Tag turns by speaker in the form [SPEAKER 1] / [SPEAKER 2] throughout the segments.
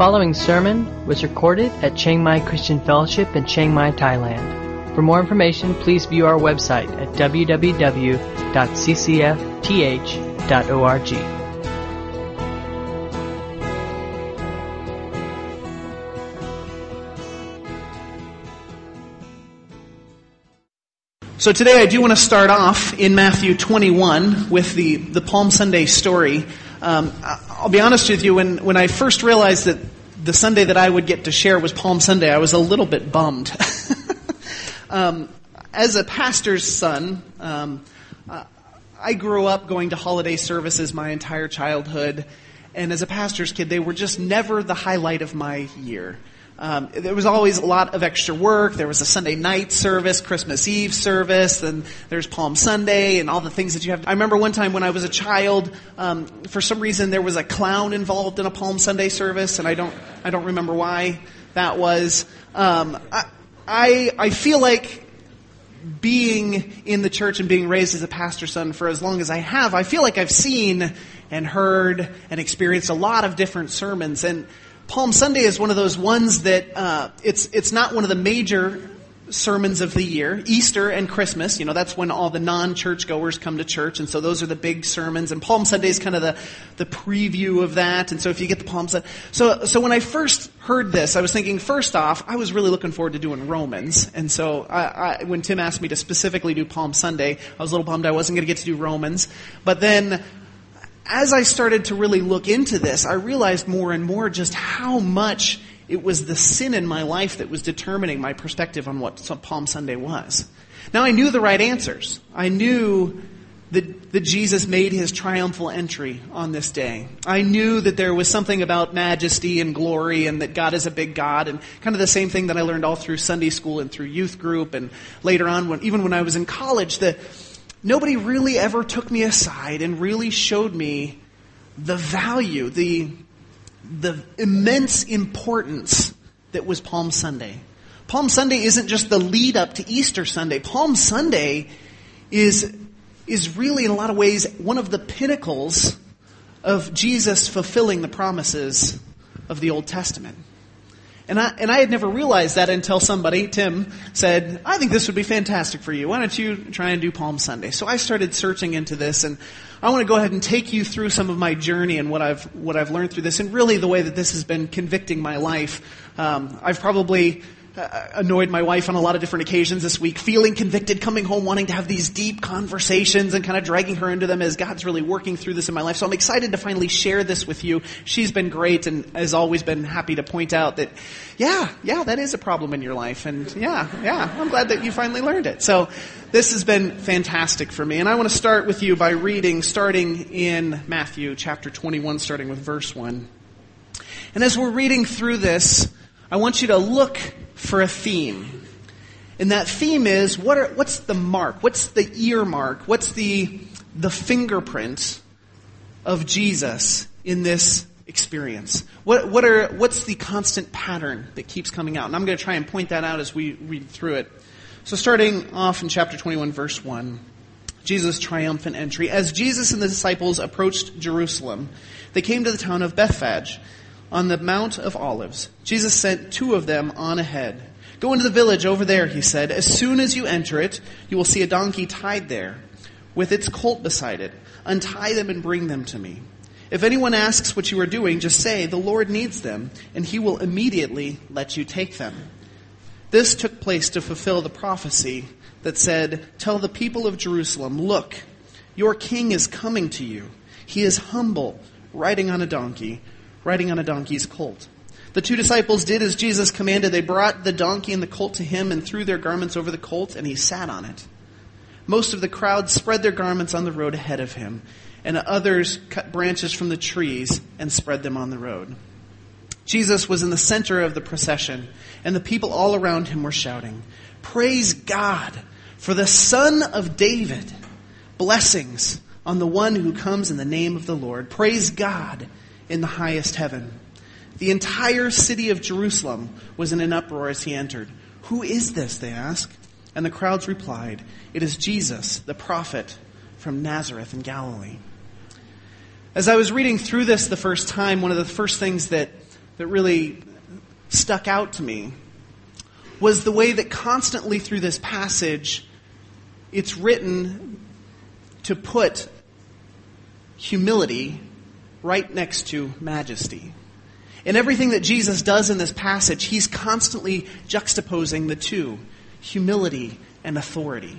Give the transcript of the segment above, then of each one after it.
[SPEAKER 1] following sermon was recorded at Chiang Mai Christian Fellowship in Chiang Mai, Thailand. For more information, please view our website at www.ccfth.org.
[SPEAKER 2] So today I do want to start off in Matthew 21 with the, the Palm Sunday story. Um, I'll be honest with you, when, when I first realized that the Sunday that I would get to share was Palm Sunday, I was a little bit bummed. um, as a pastor's son, um, I grew up going to holiday services my entire childhood, and as a pastor's kid, they were just never the highlight of my year. Um, there was always a lot of extra work. There was a Sunday night service, Christmas Eve service, and there's Palm Sunday, and all the things that you have. I remember one time when I was a child, um, for some reason there was a clown involved in a Palm Sunday service, and I don't, I don't remember why that was. Um, I, I, I feel like being in the church and being raised as a pastor's son for as long as I have, I feel like I've seen and heard and experienced a lot of different sermons, and Palm Sunday is one of those ones that uh, it's it's not one of the major sermons of the year. Easter and Christmas, you know, that's when all the non-churchgoers come to church, and so those are the big sermons. And Palm Sunday is kind of the the preview of that. And so if you get the Palm Sunday, so so when I first heard this, I was thinking first off, I was really looking forward to doing Romans. And so I, I, when Tim asked me to specifically do Palm Sunday, I was a little bummed I wasn't going to get to do Romans. But then as I started to really look into this, I realized more and more just how much it was the sin in my life that was determining my perspective on what Palm Sunday was. Now I knew the right answers. I knew that, that Jesus made his triumphal entry on this day. I knew that there was something about majesty and glory and that God is a big God and kind of the same thing that I learned all through Sunday school and through youth group and later on when, even when I was in college that nobody really ever took me aside and really showed me the value, the, the immense importance that was Palm Sunday. Palm Sunday isn't just the lead up to Easter Sunday. Palm Sunday is, is really in a lot of ways one of the pinnacles of Jesus fulfilling the promises of the Old Testament. And I, and I had never realized that until somebody, Tim, said, I think this would be fantastic for you. Why don't you try and do Palm Sunday? So I started searching into this and I want to go ahead and take you through some of my journey and what I've, what I've learned through this and really the way that this has been convicting my life. Um, I've probably Uh, annoyed my wife on a lot of different occasions this week, feeling convicted, coming home wanting to have these deep conversations and kind of dragging her into them as God's really working through this in my life. So I'm excited to finally share this with you. She's been great and has always been happy to point out that, yeah, yeah, that is a problem in your life. And yeah, yeah, I'm glad that you finally learned it. So this has been fantastic for me. And I want to start with you by reading, starting in Matthew chapter 21, starting with verse 1. And as we're reading through this, I want you to look for a theme. And that theme is what are, what's the mark? What's the earmark? What's the, the fingerprint of Jesus in this experience? What, what are, what's the constant pattern that keeps coming out? And I'm going to try and point that out as we read through it. So starting off in chapter 21 verse 1, Jesus' triumphant entry. As Jesus and the disciples approached Jerusalem, they came to the town of Bethphage on the Mount of Olives, Jesus sent two of them on ahead. Go into the village over there, he said. As soon as you enter it, you will see a donkey tied there, with its colt beside it. Untie them and bring them to me. If anyone asks what you are doing, just say, the Lord needs them, and he will immediately let you take them. This took place to fulfill the prophecy that said, Tell the people of Jerusalem, look, your king is coming to you. He is humble, riding on a donkey riding on a donkey's colt. The two disciples did as Jesus commanded. They brought the donkey and the colt to him and threw their garments over the colt, and he sat on it. Most of the crowd spread their garments on the road ahead of him, and others cut branches from the trees and spread them on the road. Jesus was in the center of the procession, and the people all around him were shouting, Praise God for the Son of David! Blessings on the one who comes in the name of the Lord. Praise God in the highest heaven. The entire city of Jerusalem was in an uproar as he entered. Who is this? They asked. And the crowds replied, It is Jesus, the prophet from Nazareth in Galilee. As I was reading through this the first time, one of the first things that, that really stuck out to me was the way that constantly through this passage it's written to put humility right next to majesty. In everything that Jesus does in this passage, he's constantly juxtaposing the two humility and authority.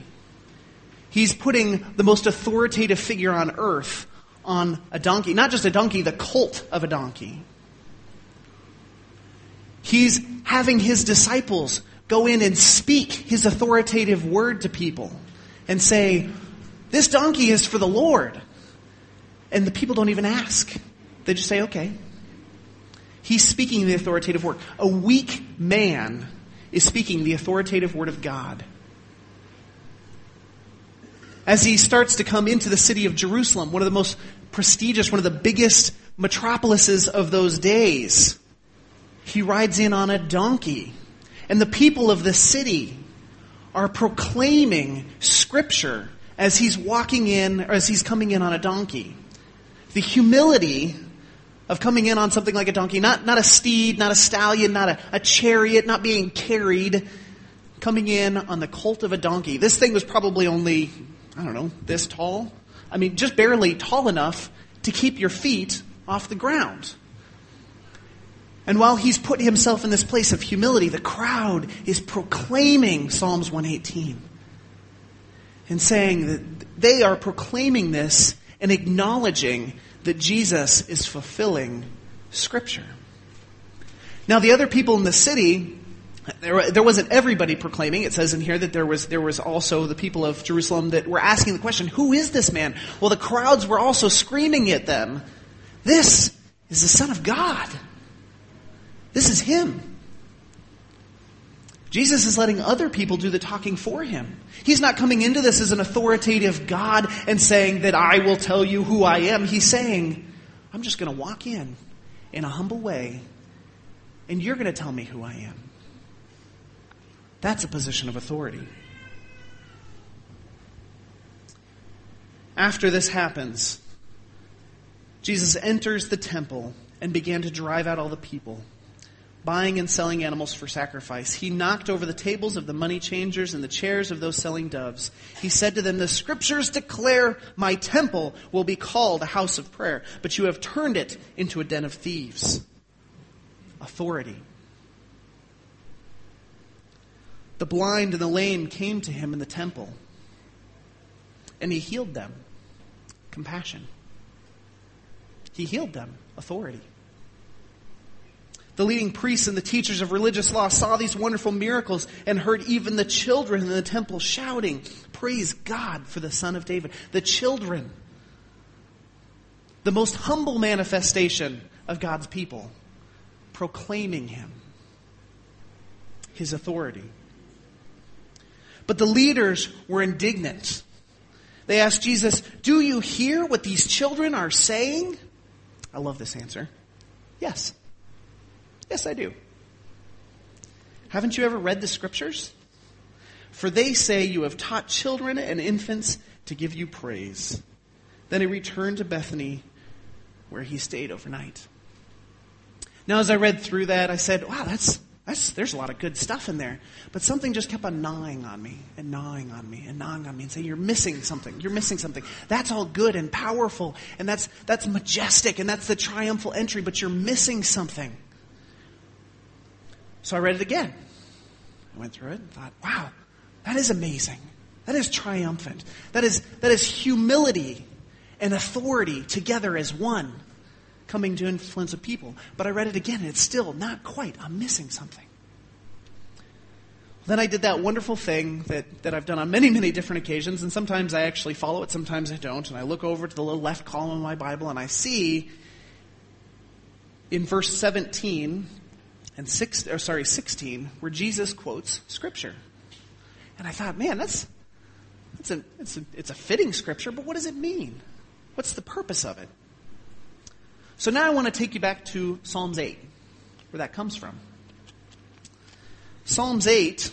[SPEAKER 2] He's putting the most authoritative figure on earth on a donkey. Not just a donkey, the colt of a donkey. He's having his disciples go in and speak his authoritative word to people and say, This donkey is for the Lord. And the people don't even ask. They just say, Okay. He's speaking the authoritative word. A weak man is speaking the authoritative word of God. As he starts to come into the city of Jerusalem, one of the most prestigious, one of the biggest metropolises of those days, he rides in on a donkey. And the people of the city are proclaiming scripture as he's walking in, or as he's coming in on a donkey. The humility of coming in on something like a donkey, not, not a steed, not a stallion, not a, a chariot, not being carried, coming in on the colt of a donkey. This thing was probably only, I don't know, this tall. I mean, just barely tall enough to keep your feet off the ground. And while he's put himself in this place of humility, the crowd is proclaiming Psalms 118 and saying that they are proclaiming this and acknowledging that Jesus is fulfilling Scripture. Now, the other people in the city, there, there wasn't everybody proclaiming. It says in here that there was, there was also the people of Jerusalem that were asking the question, Who is this man? Well, the crowds were also screaming at them, This is the Son of God. This is Him. Jesus is letting other people do the talking for him. He's not coming into this as an authoritative God and saying that I will tell you who I am. He's saying, I'm just going to walk in in a humble way and you're going to tell me who I am. That's a position of authority. After this happens, Jesus enters the temple and began to drive out all the people buying and selling animals for sacrifice. He knocked over the tables of the money changers and the chairs of those selling doves. He said to them, The scriptures declare my temple will be called a house of prayer, but you have turned it into a den of thieves. Authority. The blind and the lame came to him in the temple, and he healed them. Compassion. He healed them. Authority. The leading priests and the teachers of religious law saw these wonderful miracles and heard even the children in the temple shouting, Praise God for the Son of David. The children, the most humble manifestation of God's people, proclaiming Him, His authority. But the leaders were indignant. They asked Jesus, Do you hear what these children are saying? I love this answer. Yes. Yes, I do. Haven't you ever read the scriptures? For they say you have taught children and infants to give you praise. Then he returned to Bethany where he stayed overnight. Now, as I read through that, I said, wow, that's, that's, there's a lot of good stuff in there. But something just kept on gnawing on me and gnawing on me and gnawing on me and saying, you're missing something. You're missing something. That's all good and powerful and that's, that's majestic and that's the triumphal entry, but you're missing something. So I read it again. I went through it and thought, wow, that is amazing. That is triumphant. That is, that is humility and authority together as one coming to influence a people. But I read it again and it's still not quite. I'm missing something. Then I did that wonderful thing that, that I've done on many, many different occasions, and sometimes I actually follow it, sometimes I don't. And I look over to the little left column of my Bible and I see in verse 17 and six, or sorry, 16, where Jesus quotes scripture. And I thought, man, that's, that's a, it's a, it's a fitting scripture, but what does it mean? What's the purpose of it? So now I want to take you back to Psalms 8, where that comes from. Psalms 8,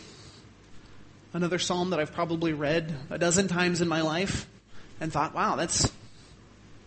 [SPEAKER 2] another psalm that I've probably read a dozen times in my life and thought, wow, that's,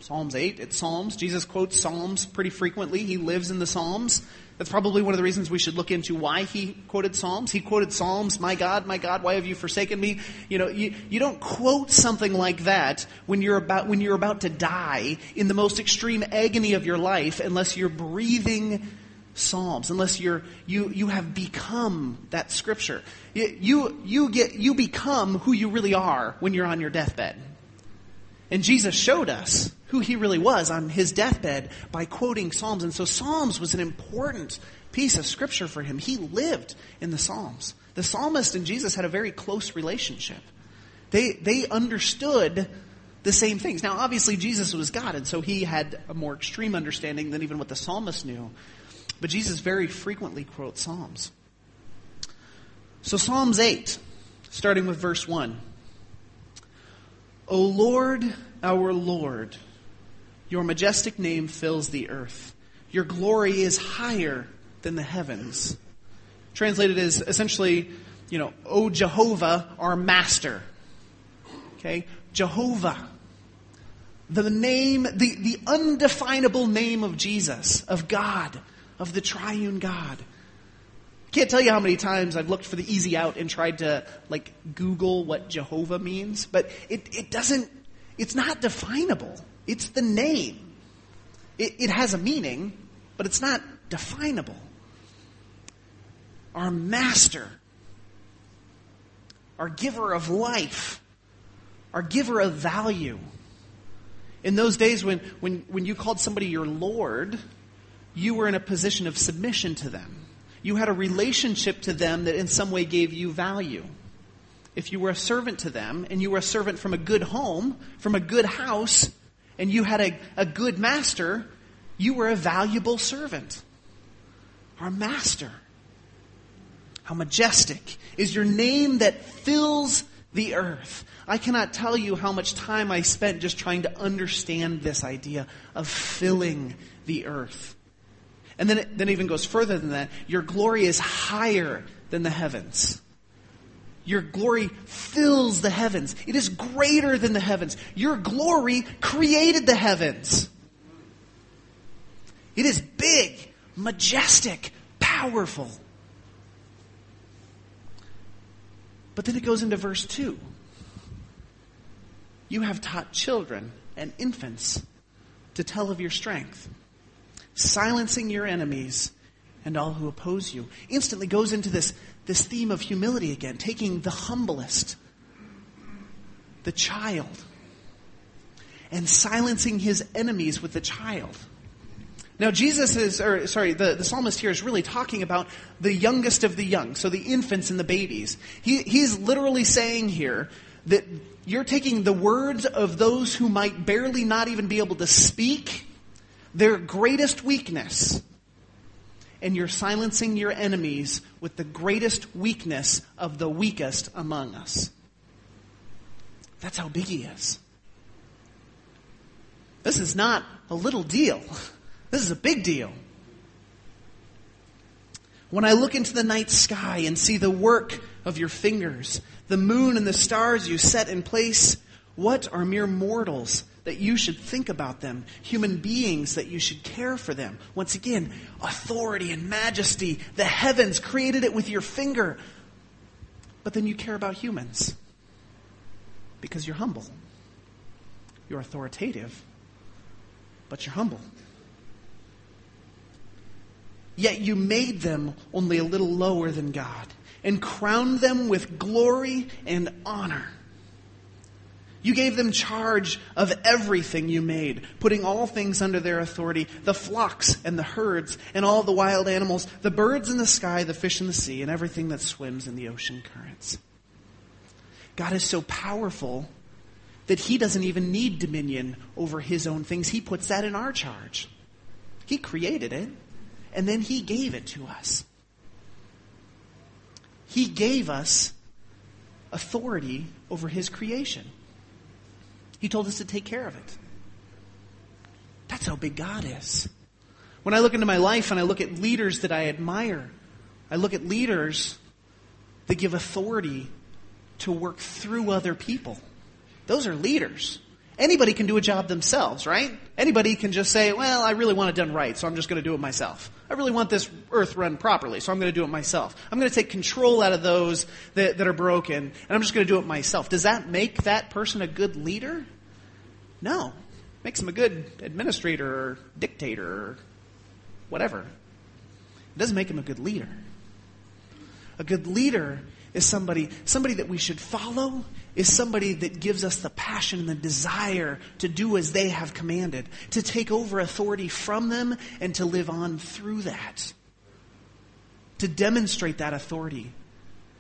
[SPEAKER 2] Psalms 8, it's Psalms. Jesus quotes Psalms pretty frequently. He lives in the Psalms. That's probably one of the reasons we should look into why he quoted Psalms. He quoted Psalms, my God, my God, why have you forsaken me? You know, you, you don't quote something like that when you're about, when you're about to die in the most extreme agony of your life unless you're breathing Psalms, unless you're, you, you have become that scripture. You, you get, you become who you really are when you're on your deathbed. And Jesus showed us who he really was on his deathbed by quoting Psalms. And so Psalms was an important piece of scripture for him. He lived in the Psalms. The psalmist and Jesus had a very close relationship. They, they understood the same things. Now, obviously, Jesus was God, and so he had a more extreme understanding than even what the psalmist knew. But Jesus very frequently quotes Psalms. So, Psalms 8, starting with verse 1. O Lord, our Lord, your majestic name fills the earth. Your glory is higher than the heavens. Translated as essentially, you know, O Jehovah, our master. Okay? Jehovah. The name, the, the undefinable name of Jesus, of God, of the triune God. Can't tell you how many times I've looked for the easy out and tried to like Google what Jehovah means, but it, it doesn't, it's not definable. It's the name. It, it has a meaning, but it's not definable. Our master, our giver of life, our giver of value. In those days when, when, when you called somebody your Lord, you were in a position of submission to them. You had a relationship to them that in some way gave you value. If you were a servant to them and you were a servant from a good home, from a good house, and you had a, a good master, you were a valuable servant. Our master. How majestic is your name that fills the earth. I cannot tell you how much time I spent just trying to understand this idea of filling the earth. And then it, then even goes further than that. Your glory is higher than the heavens. Your glory fills the heavens. It is greater than the heavens. Your glory created the heavens. It is big, majestic, powerful. But then it goes into verse 2. You have taught children and infants to tell of your strength silencing your enemies and all who oppose you. Instantly goes into this, this theme of humility again, taking the humblest, the child, and silencing his enemies with the child. Now, Jesus is, or sorry, the, the psalmist here is really talking about the youngest of the young, so the infants and the babies. He, he's literally saying here that you're taking the words of those who might barely not even be able to speak their greatest weakness, and you're silencing your enemies with the greatest weakness of the weakest among us. That's how big he is. This is not a little deal. This is a big deal. When I look into the night sky and see the work of your fingers, the moon and the stars you set in place, what are mere mortals that you should think about them, human beings that you should care for them. Once again, authority and majesty, the heavens created it with your finger. But then you care about humans because you're humble. You're authoritative, but you're humble. Yet you made them only a little lower than God and crowned them with glory and honor. You gave them charge of everything you made, putting all things under their authority the flocks and the herds and all the wild animals, the birds in the sky, the fish in the sea, and everything that swims in the ocean currents. God is so powerful that He doesn't even need dominion over His own things. He puts that in our charge. He created it, and then He gave it to us. He gave us authority over His creation. He told us to take care of it. That's how big God is. When I look into my life and I look at leaders that I admire, I look at leaders that give authority to work through other people. Those are leaders. anybody can do a job themselves, right? Anybody can just say, well, I really want it done right, so I'm just going to do it myself. I really want this earth run properly, so I'm going to do it myself. I'm going to take control out of those that, that are broken, and I'm just going to do it myself. Does that make that person a good leader? No. Makes him a good administrator or dictator or whatever. It doesn't make him a good leader. A good leader is somebody, somebody that we should follow, is somebody that gives us the passion and the desire to do as they have commanded, to take over authority from them and to live on through that. To demonstrate that authority.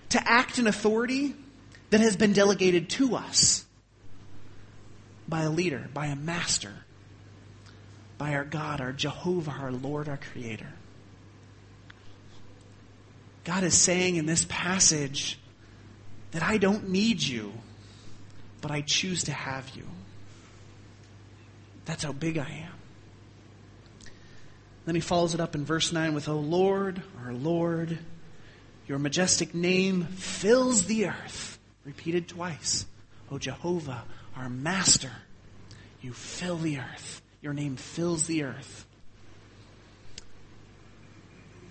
[SPEAKER 2] To act in authority that has been delegated to us by a leader, by a master, by our God, our Jehovah, our Lord, our Creator. God is saying in this passage that I don't need you, but I choose to have you. That's how big I am. Then he follows it up in verse 9 with, O Lord, our Lord, your majestic name fills the earth. Repeated twice. O Jehovah, our master, you fill the earth. Your name fills the earth.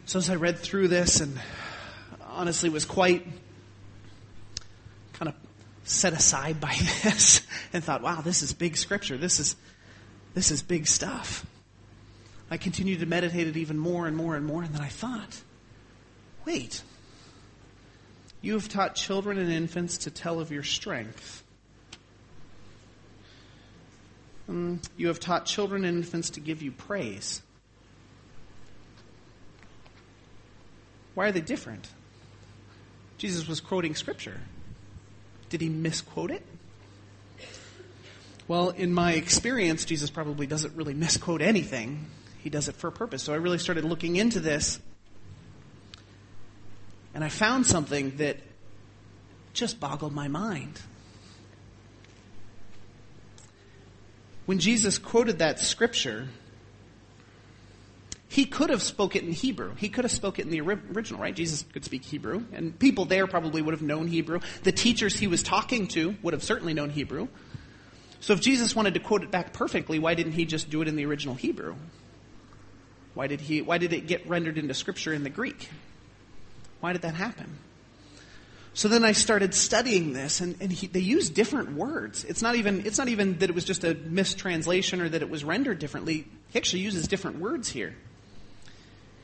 [SPEAKER 2] So as I read through this and honestly was quite set aside by this and thought, wow, this is big scripture. This is, this is big stuff. I continued to meditate it even more and more and more, and then I thought, wait, you have taught children and infants to tell of your strength. Um, you have taught children and infants to give you praise. Why are they different? Jesus was quoting scripture. Did he misquote it? Well, in my experience, Jesus probably doesn't really misquote anything. He does it for a purpose. So I really started looking into this. And I found something that just boggled my mind. When Jesus quoted that scripture, he could have spoke it in Hebrew. He could have spoke it in the original, right? Jesus could speak Hebrew, and people there probably would have known Hebrew. The teachers he was talking to would have certainly known Hebrew. So if Jesus wanted to quote it back perfectly, why didn't he just do it in the original Hebrew? Why did he, why did it get rendered into scripture in the Greek? Why did that happen? So then I started studying this, and, and he, they use different words. It's not even it's not even that it was just a mistranslation or that it was rendered differently. He actually uses different words here.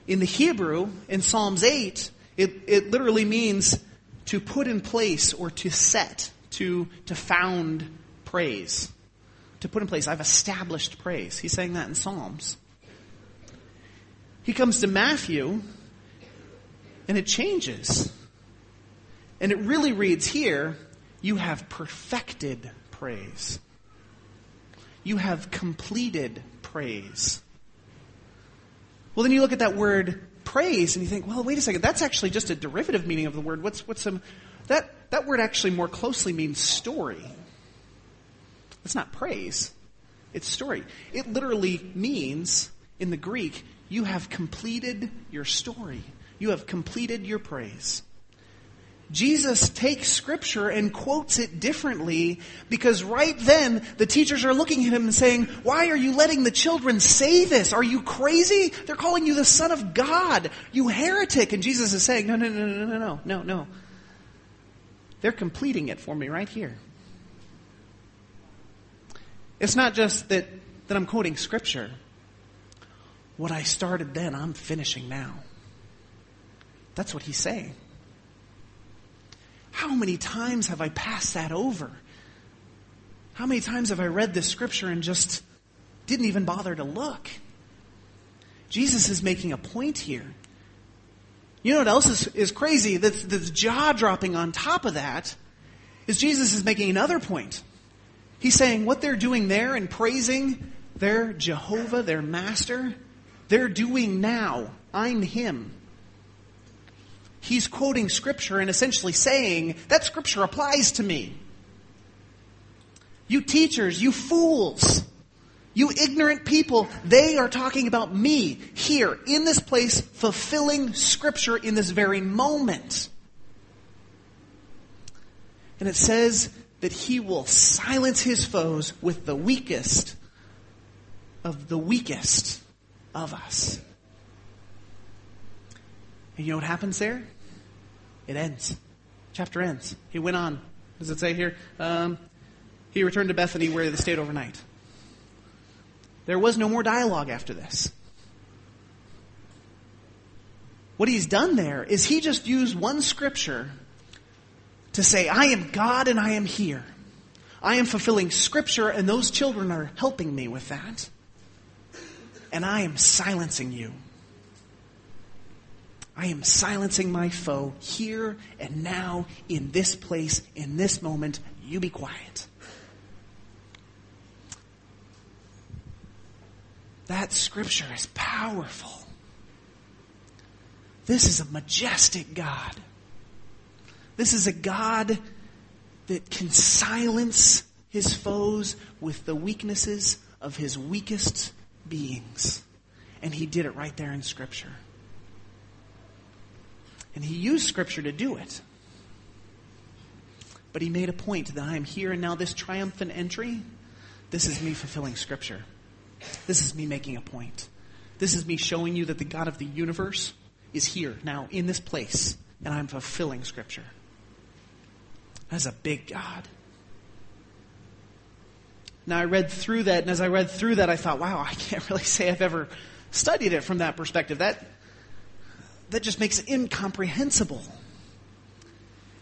[SPEAKER 2] In the Hebrew, in Psalms 8, it, it literally means to put in place or to set, to, to found praise. To put in place. I've established praise. He's saying that in Psalms. He comes to Matthew, and it changes. And it really reads here, you have perfected praise. You have completed praise. Well, then you look at that word praise and you think, well, wait a second, that's actually just a derivative meaning of the word. What's, what's some, that, that word actually more closely means story. It's not praise. It's story. It literally means, in the Greek, you have completed your story. You have completed your praise. Jesus takes scripture and quotes it differently because right then the teachers are looking at him and saying, why are you letting the children say this? Are you crazy? They're calling you the son of God, you heretic. And Jesus is saying, no, no, no, no, no, no, no, no. They're completing it for me right here. It's not just that, that I'm quoting scripture. What I started then, I'm finishing now. That's what he's saying. How many times have I passed that over? How many times have I read this scripture and just didn't even bother to look? Jesus is making a point here. You know what else is, is crazy that's, that's jaw dropping on top of that is Jesus is making another point. He's saying what they're doing there and praising their Jehovah, their master, they're doing now. I'm him he's quoting scripture and essentially saying, that scripture applies to me. You teachers, you fools, you ignorant people, they are talking about me here in this place, fulfilling scripture in this very moment. And it says that he will silence his foes with the weakest of the weakest of us. And you know what happens there? It ends. Chapter ends. He went on. Does it say here? Um, he returned to Bethany where they stayed overnight. There was no more dialogue after this. What he's done there is he just used one scripture to say, I am God and I am here. I am fulfilling scripture and those children are helping me with that. And I am silencing you. I am silencing my foe here and now in this place, in this moment. You be quiet. That scripture is powerful. This is a majestic God. This is a God that can silence his foes with the weaknesses of his weakest beings. And he did it right there in Scripture. And he used Scripture to do it. But he made a point that I am here and now this triumphant entry, this is me fulfilling Scripture. This is me making a point. This is me showing you that the God of the universe is here now in this place, and I'm fulfilling Scripture. That's a big God. Now I read through that, and as I read through that, I thought, wow, I can't really say I've ever studied it from that perspective. That, that just makes it incomprehensible.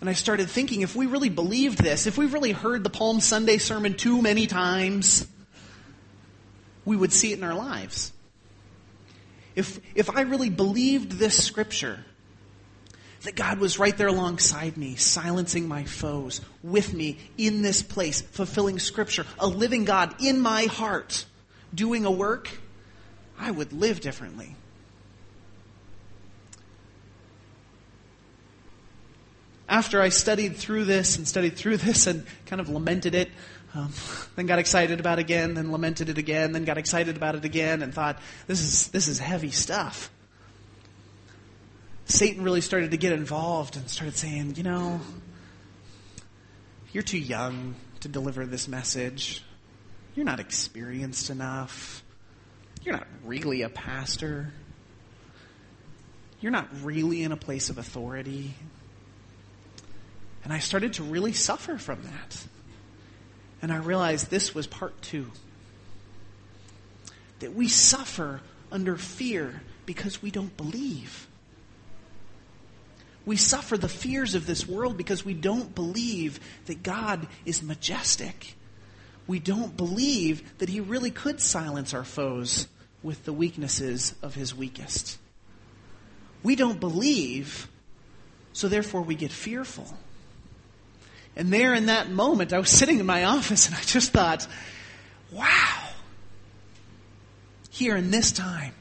[SPEAKER 2] And I started thinking, if we really believed this, if we really heard the Palm Sunday sermon too many times, we would see it in our lives. If, if I really believed this scripture, that God was right there alongside me, silencing my foes, with me in this place, fulfilling scripture, a living God in my heart, doing a work, I would live differently. After I studied through this and studied through this and kind of lamented it, um, then got excited about it again, then lamented it again, then got excited about it again, and thought, this is, this is heavy stuff. Satan really started to get involved and started saying, you know, you're too young to deliver this message. You're not experienced enough. You're not really a pastor. You're not really in a place of authority. And I started to really suffer from that. And I realized this was part two. That we suffer under fear because we don't believe. We suffer the fears of this world because we don't believe that God is majestic. We don't believe that He really could silence our foes with the weaknesses of His weakest. We don't believe, so therefore we get fearful. And there in that moment, I was sitting in my office and I just thought, wow, here in this time,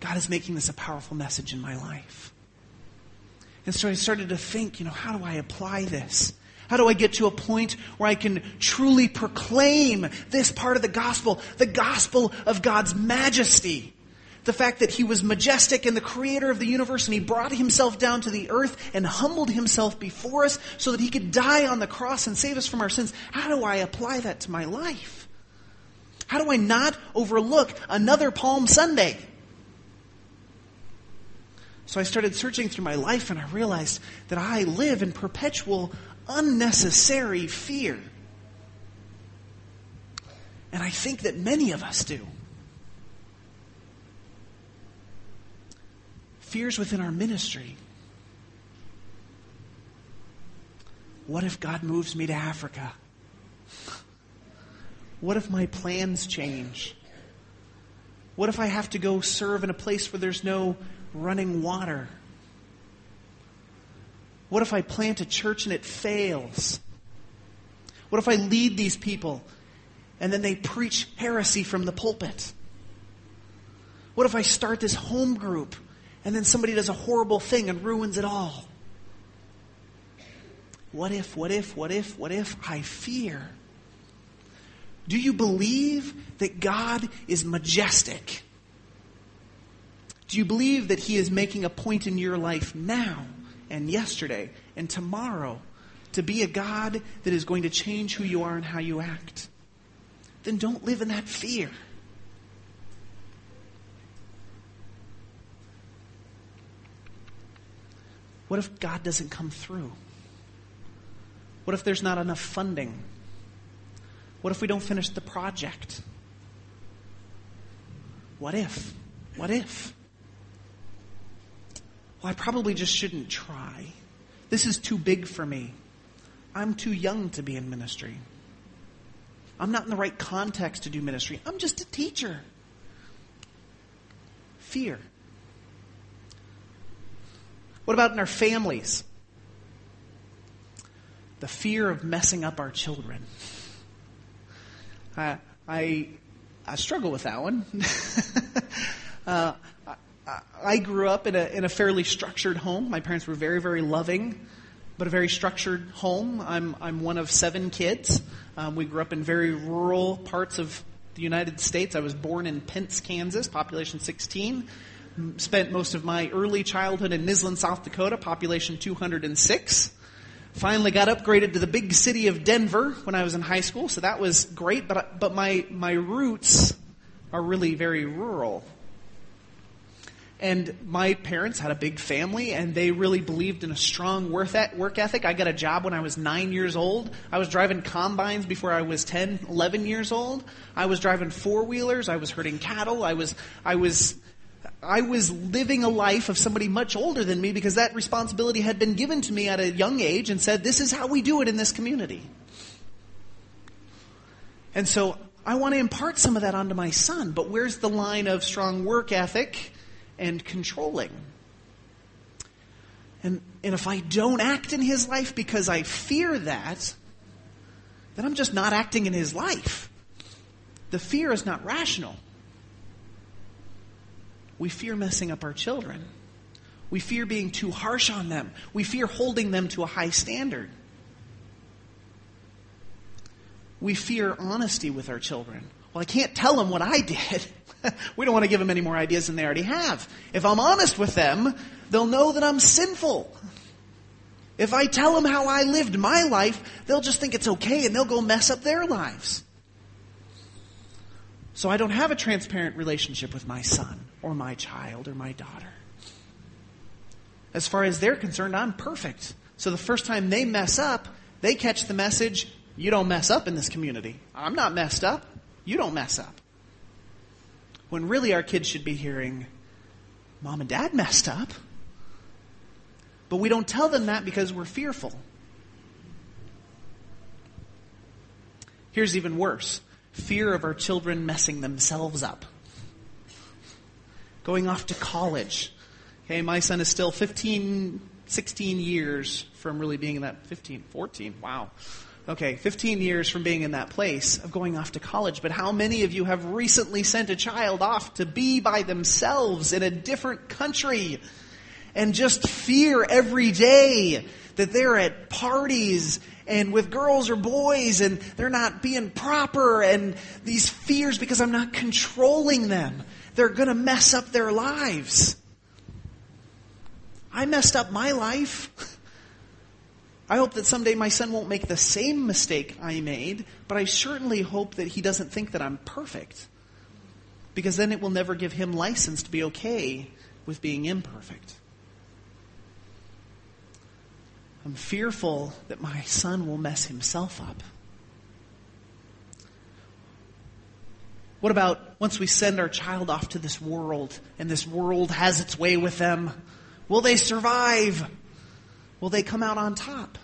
[SPEAKER 2] God is making this a powerful message in my life. And so I started to think, you know, how do I apply this? How do I get to a point where I can truly proclaim this part of the gospel, the gospel of God's majesty? The fact that he was majestic and the creator of the universe and he brought himself down to the earth and humbled himself before us so that he could die on the cross and save us from our sins. How do I apply that to my life? How do I not overlook another Palm Sunday? So I started searching through my life and I realized that I live in perpetual unnecessary fear. And I think that many of us do. Fears within our ministry. What if God moves me to Africa? What if my plans change? What if I have to go serve in a place where there's no running water? What if I plant a church and it fails? What if I lead these people and then they preach heresy from the pulpit? What if I start this home group and then somebody does a horrible thing and ruins it all. What if, what if, what if, what if I fear? Do you believe that God is majestic? Do you believe that He is making a point in your life now and yesterday and tomorrow to be a God that is going to change who you are and how you act, then don't live in that fear. What if God doesn't come through? What if there's not enough funding? What if we don't finish the project? What if? What if? Well, I probably just shouldn't try. This is too big for me. I'm too young to be in ministry. I'm not in the right context to do ministry. I'm just a teacher. Fear. What about in our families? The fear of messing up our children. I, I, I struggle with that one. uh, I, I grew up in a, in a fairly structured home. My parents were very, very loving, but a very structured home. I'm, I'm one of seven kids. Um, we grew up in very rural parts of the United States. I was born in Pence, Kansas, population 16 spent most of my early childhood in Nisland, South Dakota, population 206. Finally got upgraded to the big city of Denver when I was in high school, so that was great, but, but my, my roots are really very rural. And my parents had a big family and they really believed in a strong work ethic. I got a job when I was nine years old. I was driving combines before I was 10, 11 years old. I was driving four wheelers. I was herding cattle. I was, I was I was living a life of somebody much older than me because that responsibility had been given to me at a young age and said, this is how we do it in this community. And so I want to impart some of that onto my son, but where's the line of strong work ethic and controlling? And, and if I don't act in his life because I fear that, then I'm just not acting in his life. The fear is not rational. We fear messing up our children. We fear being too harsh on them. We fear holding them to a high standard. We fear honesty with our children. Well, I can't tell them what I did. we don't want to give them any more ideas than they already have. If I'm honest with them, they'll know that I'm sinful. If I tell them how I lived my life, they'll just think it's okay and they'll go mess up their lives. So I don't have a transparent relationship with my son or my child or my daughter. As far as they're concerned, I'm perfect. So the first time they mess up, they catch the message, you don't mess up in this community. I'm not messed up. You don't mess up. When really our kids should be hearing, mom and dad messed up. But we don't tell them that because we're fearful. Here's even worse fear of our children messing themselves up. Going off to college. Okay, my son is still 15, 16 years from really being in that 15, 14. Wow. Okay, 15 years from being in that place of going off to college. But how many of you have recently sent a child off to be by themselves in a different country and just fear every day that they're at parties and with girls or boys and they're not being proper and these fears because I'm not controlling them. They're going to mess up their lives. I messed up my life. I hope that someday my son won't make the same mistake I made, but I certainly hope that he doesn't think that I'm perfect. Because then it will never give him license to be okay with being imperfect. I'm fearful that my son will mess himself up. What about once we send our child off to this world and this world has its way with them? Will they survive? Will they come out on top?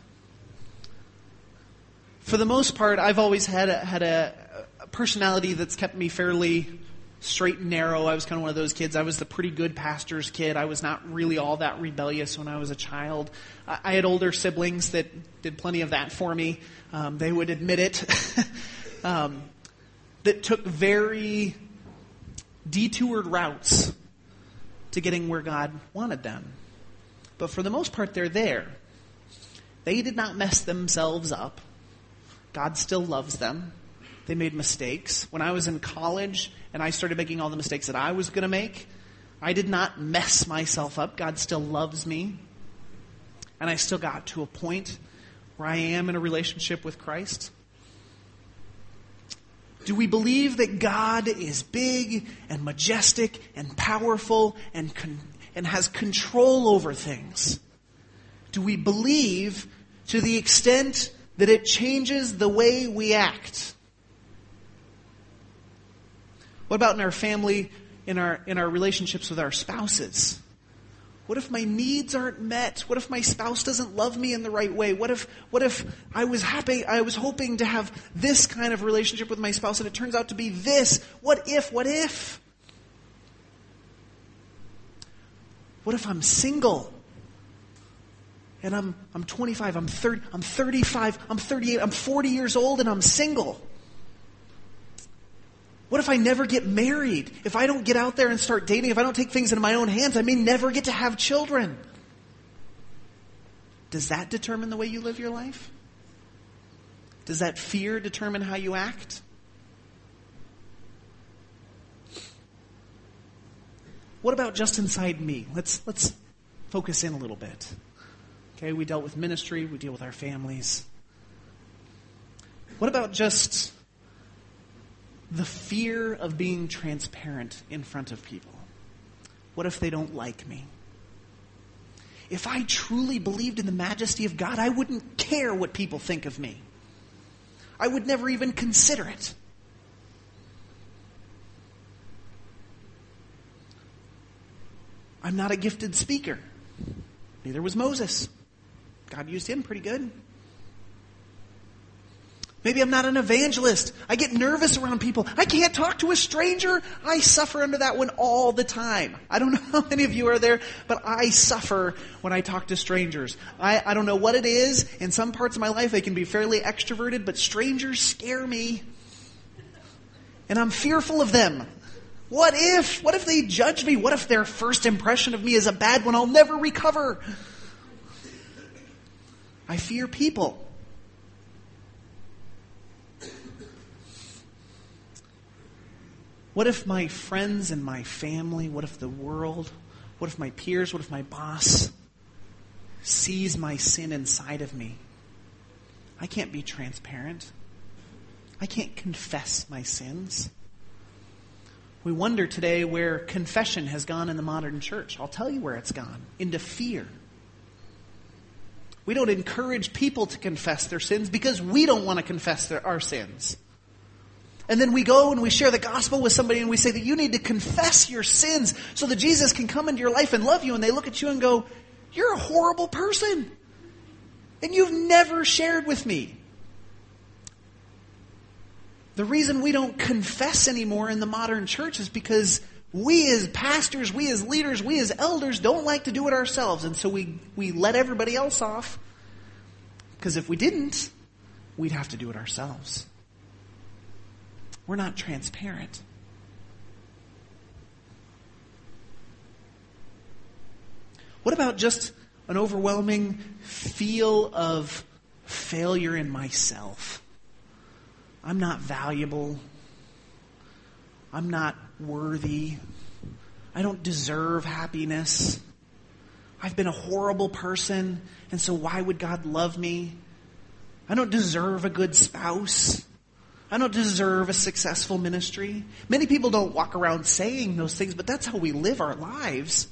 [SPEAKER 2] For the most part, I've always had a, had a, a personality that's kept me fairly straight and narrow. I was kind of one of those kids. I was the pretty good pastor's kid. I was not really all that rebellious when I was a child. I had older siblings that did plenty of that for me. Um, they would admit it. um, that took very detoured routes to getting where God wanted them. But for the most part, they're there. They did not mess themselves up. God still loves them. They made mistakes. When I was in college and I started making all the mistakes that I was going to make, I did not mess myself up. God still loves me. And I still got to a point where I am in a relationship with Christ? Do we believe that God is big and majestic and powerful and, con- and has control over things? Do we believe to the extent that it changes the way we act? What about in our family, in our, in our relationships with our spouses? What if my needs aren't met? What if my spouse doesn't love me in the right way? What if, what if I was happy, I was hoping to have this kind of relationship with my spouse and it turns out to be this? What if, what if? What if I'm single? And I'm, I'm 25, I'm 30, I'm 35, I'm 38, I'm 40 years old and I'm single. What if I never get married? If I don't get out there and start dating, if I don't take things into my own hands, I may never get to have children. Does that determine the way you live your life? Does that fear determine how you act? What about just inside me? Let's, let's focus in a little bit. Okay, we dealt with ministry, we deal with our families. What about just the fear of being transparent in front of people. What if they don't like me? If I truly believed in the majesty of God, I wouldn't care what people think of me. I would never even consider it. I'm not a gifted speaker. Neither was Moses. God used him pretty good. Maybe I'm not an evangelist. I get nervous around people. I can't talk to a stranger. I suffer under that one all the time. I don't know how many of you are there, but I suffer when I talk to strangers. I, I don't know what it is. In some parts of my life, I can be fairly extroverted, but strangers scare me. And I'm fearful of them. What if? What if they judge me? What if their first impression of me is a bad one I'll never recover? I fear people. What if my friends and my family, what if the world, what if my peers, what if my boss sees my sin inside of me? I can't be transparent. I can't confess my sins. We wonder today where confession has gone in the modern church. I'll tell you where it's gone into fear. We don't encourage people to confess their sins because we don't want to confess their, our sins. And then we go and we share the gospel with somebody and we say that you need to confess your sins so that Jesus can come into your life and love you. And they look at you and go, You're a horrible person. And you've never shared with me. The reason we don't confess anymore in the modern church is because we as pastors, we as leaders, we as elders don't like to do it ourselves. And so we, we let everybody else off. Because if we didn't, we'd have to do it ourselves. We're not transparent. What about just an overwhelming feel of failure in myself? I'm not valuable. I'm not worthy. I don't deserve happiness. I've been a horrible person, and so why would God love me? I don't deserve a good spouse. I don't deserve a successful ministry. Many people don't walk around saying those things, but that's how we live our lives.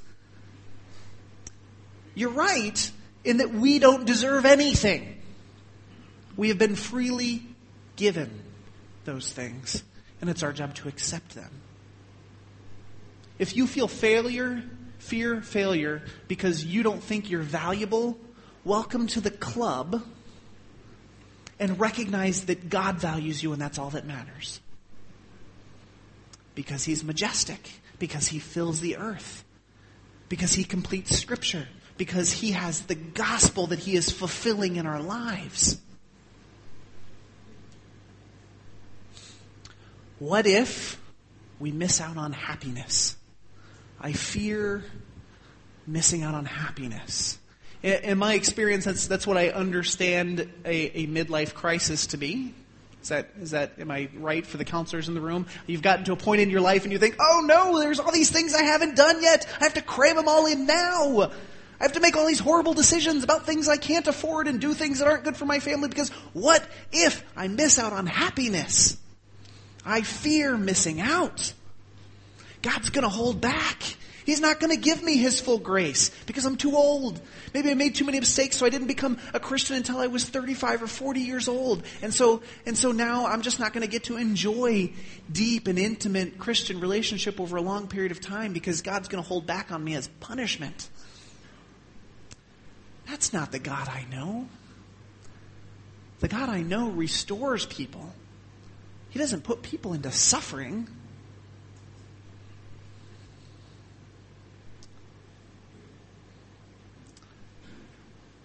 [SPEAKER 2] You're right in that we don't deserve anything. We have been freely given those things, and it's our job to accept them. If you feel failure, fear failure because you don't think you're valuable, welcome to the club and recognize that God values you and that's all that matters. Because He's majestic, because He fills the earth, because He completes Scripture, because He has the gospel that He is fulfilling in our lives. What if we miss out on happiness? I fear missing out on happiness in my experience, that's, that's what I understand a, a midlife crisis to be. Is that, is that, am I right for the counselors in the room? You've gotten to a point in your life and you think, oh no, there's all these things I haven't done yet. I have to cram them all in now. I have to make all these horrible decisions about things I can't afford and do things that aren't good for my family because what if I miss out on happiness? I fear missing out. God's going to hold back. He's not going to give me His full grace because I'm too old. Maybe I made too many mistakes, so I didn't become a Christian until I was 35 or 40 years old. And so, and so now I'm just not going to get to enjoy deep and intimate Christian relationship over a long period of time because God's going to hold back on me as punishment. That's not the God I know. The God I know restores people. He doesn't put people into suffering.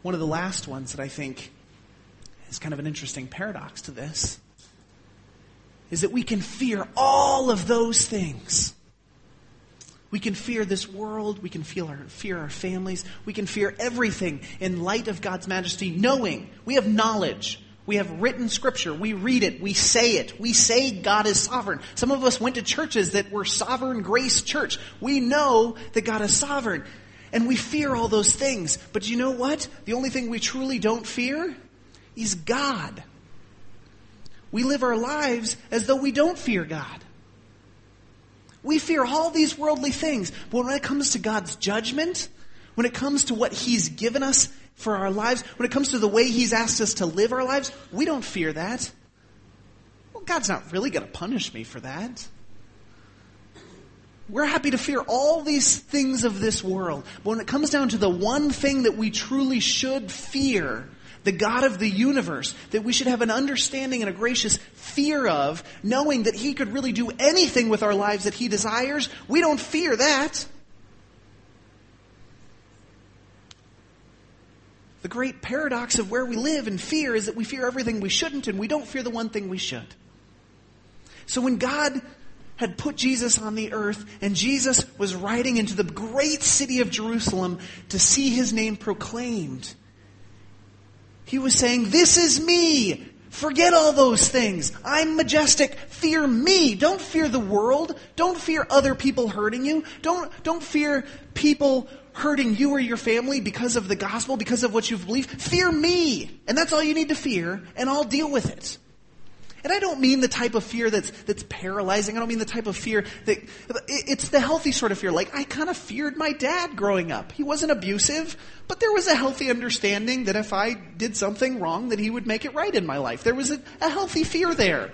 [SPEAKER 2] One of the last ones that I think is kind of an interesting paradox to this is that we can fear all of those things. We can fear this world. We can our, fear our families. We can fear everything in light of God's majesty, knowing we have knowledge. We have written scripture. We read it. We say it. We say God is sovereign. Some of us went to churches that were sovereign grace church. We know that God is sovereign. And we fear all those things. But you know what? The only thing we truly don't fear is God. We live our lives as though we don't fear God. We fear all these worldly things. But when it comes to God's judgment, when it comes to what He's given us for our lives, when it comes to the way He's asked us to live our lives, we don't fear that. Well, God's not really going to punish me for that. We're happy to fear all these things of this world. But when it comes down to the one thing that we truly should fear, the God of the universe, that we should have an understanding and a gracious fear of, knowing that He could really do anything with our lives that He desires, we don't fear that. The great paradox of where we live in fear is that we fear everything we shouldn't and we don't fear the one thing we should. So when God had put Jesus on the earth, and Jesus was riding into the great city of Jerusalem to see his name proclaimed. He was saying, This is me! Forget all those things. I'm majestic. Fear me. Don't fear the world. Don't fear other people hurting you. Don't, don't fear people hurting you or your family because of the gospel, because of what you've believed. Fear me. And that's all you need to fear, and I'll deal with it. And I don't mean the type of fear that's, that's paralyzing. I don't mean the type of fear that, it's the healthy sort of fear. Like, I kind of feared my dad growing up. He wasn't abusive, but there was a healthy understanding that if I did something wrong, that he would make it right in my life. There was a, a healthy fear there.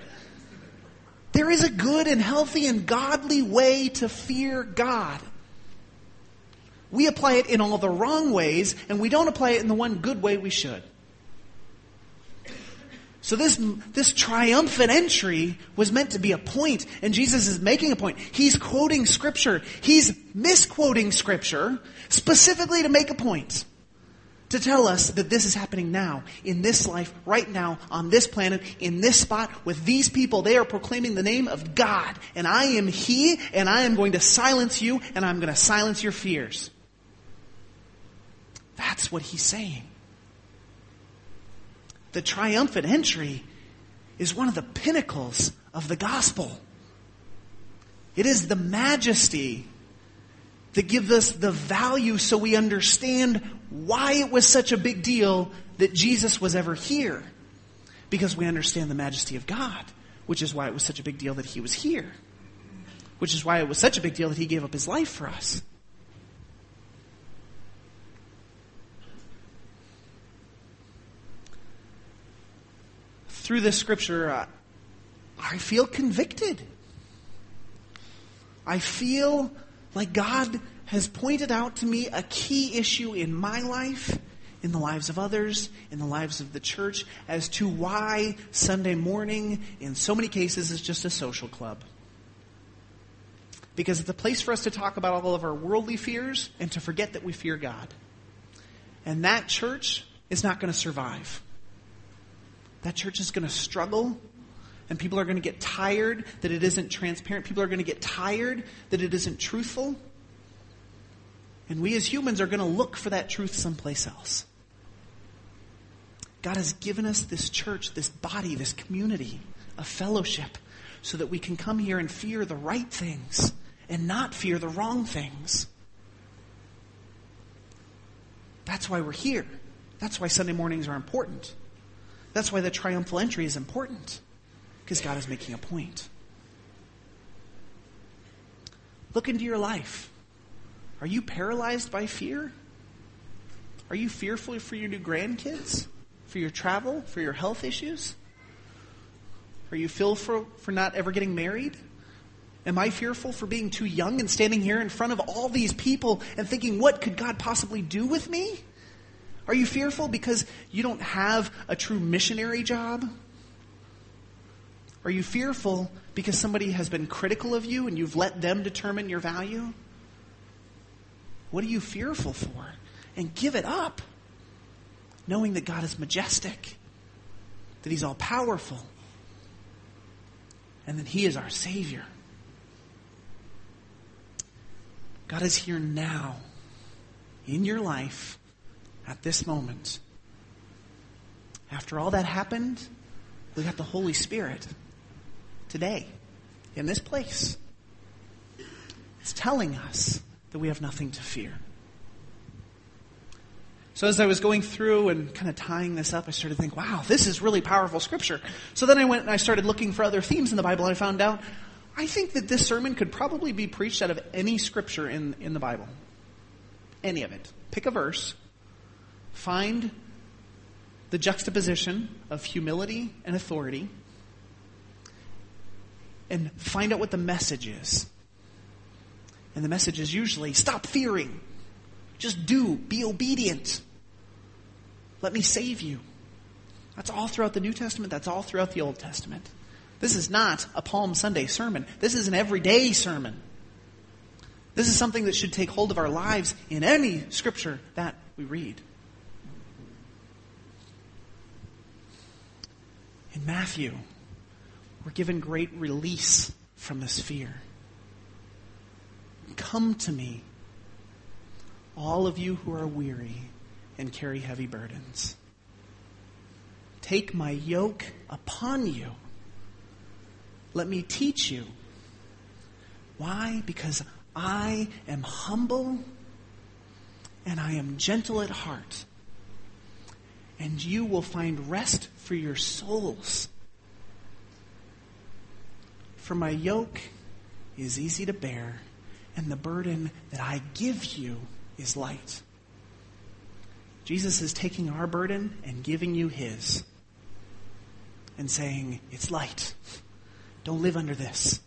[SPEAKER 2] There is a good and healthy and godly way to fear God. We apply it in all the wrong ways, and we don't apply it in the one good way we should. So this, this triumphant entry was meant to be a point, and Jesus is making a point. He's quoting scripture. He's misquoting scripture specifically to make a point. To tell us that this is happening now, in this life, right now, on this planet, in this spot, with these people. They are proclaiming the name of God. And I am He, and I am going to silence you, and I'm going to silence your fears. That's what He's saying the triumphant entry is one of the pinnacles of the gospel. It is the majesty that gives us the value so we understand why it was such a big deal that Jesus was ever here. Because we understand the majesty of God, which is why it was such a big deal that he was here. Which is why it was such a big deal that he gave up his life for us. Through this scripture, uh, I feel convicted. I feel like God has pointed out to me a key issue in my life, in the lives of others, in the lives of the church, as to why Sunday morning, in so many cases, is just a social club. Because it's a place for us to talk about all of our worldly fears and to forget that we fear God. And that church is not going to survive that church is going to struggle and people are going to get tired that it isn't transparent. People are going to get tired that it isn't truthful. And we as humans are going to look for that truth someplace else. God has given us this church, this body, this community, a fellowship, so that we can come here and fear the right things and not fear the wrong things. That's why we're here. That's why Sunday mornings are important. That's why the triumphal entry is important. Because God is making a point. Look into your life. Are you paralyzed by fear? Are you fearful for your new grandkids? For your travel? For your health issues? Are you fearful for not ever getting married? Am I fearful for being too young and standing here in front of all these people and thinking, what could God possibly do with me? Are you fearful because you don't have a true missionary job? Are you fearful because somebody has been critical of you and you've let them determine your value? What are you fearful for? And give it up, knowing that God is majestic, that He's all powerful, and that He is our Savior. God is here now in your life at this moment. After all that happened, we got the Holy Spirit today in this place. It's telling us that we have nothing to fear. So as I was going through and kind of tying this up, I started to think, wow, this is really powerful scripture. So then I went and I started looking for other themes in the Bible and I found out, I think that this sermon could probably be preached out of any scripture in, in the Bible. Any of it. Pick a verse, find the juxtaposition of humility and authority, and find out what the message is. And the message is usually stop fearing. Just do. Be obedient. Let me save you. That's all throughout the New Testament. That's all throughout the Old Testament. This is not a Palm Sunday sermon. This is an everyday sermon. This is something that should take hold of our lives in any scripture that we read. In Matthew, we're given great release from this fear. Come to me, all of you who are weary and carry heavy burdens. Take my yoke upon you. Let me teach you. Why? Because I am humble and I am gentle at heart. And you will find rest for your souls. For my yoke is easy to bear, and the burden that I give you is light. Jesus is taking our burden and giving you his and saying, It's light. Don't live under this.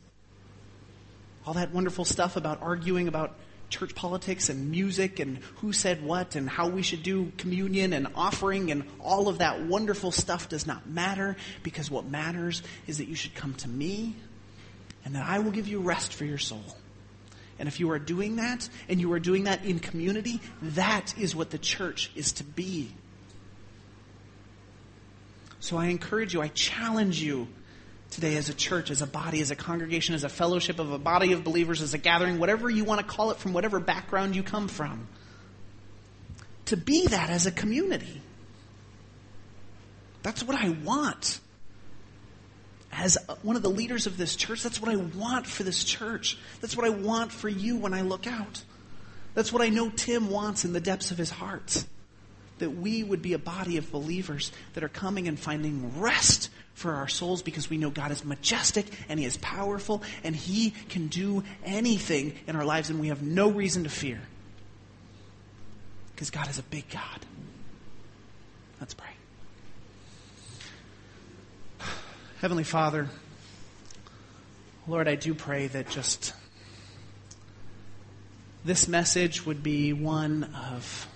[SPEAKER 2] All that wonderful stuff about arguing about church politics and music and who said what and how we should do communion and offering and all of that wonderful stuff does not matter because what matters is that you should come to me and that I will give you rest for your soul. And if you are doing that, and you are doing that in community, that is what the church is to be. So I encourage you, I challenge you today as a church, as a body, as a congregation, as a fellowship of a body of believers, as a gathering, whatever you want to call it from whatever background you come from, to be that as a community. That's what I want as one of the leaders of this church, that's what I want for this church. That's what I want for you when I look out. That's what I know Tim wants in the depths of his heart. That we would be a body of believers that are coming and finding rest for our souls because we know God is majestic and He is powerful and He can do anything in our lives and we have no reason to fear. Because God is a big God. Let's pray. Heavenly Father, Lord, I do pray that just this message would be one of,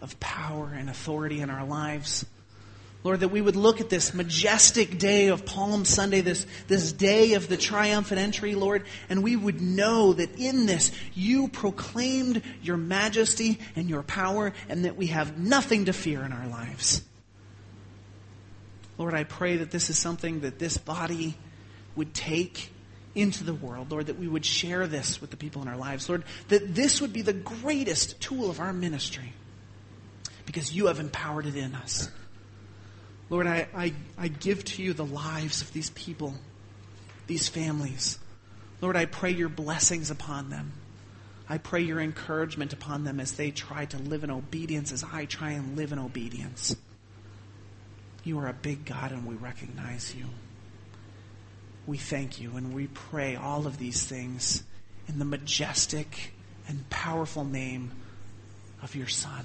[SPEAKER 2] of power and authority in our lives. Lord, that we would look at this majestic day of Palm Sunday, this, this day of the triumphant entry, Lord, and we would know that in this you proclaimed your majesty and your power and that we have nothing to fear in our lives. Lord, I pray that this is something that this body would take into the world, Lord, that we would share this with the people in our lives, Lord, that this would be the greatest tool of our ministry because you have empowered it in us. Lord, I, I, I give to you the lives of these people, these families. Lord, I pray your blessings upon them. I pray your encouragement upon them as they try to live in obedience as I try and live in obedience. You are a big God and we recognize you. We thank you and we pray all of these things in the majestic and powerful name of your Son.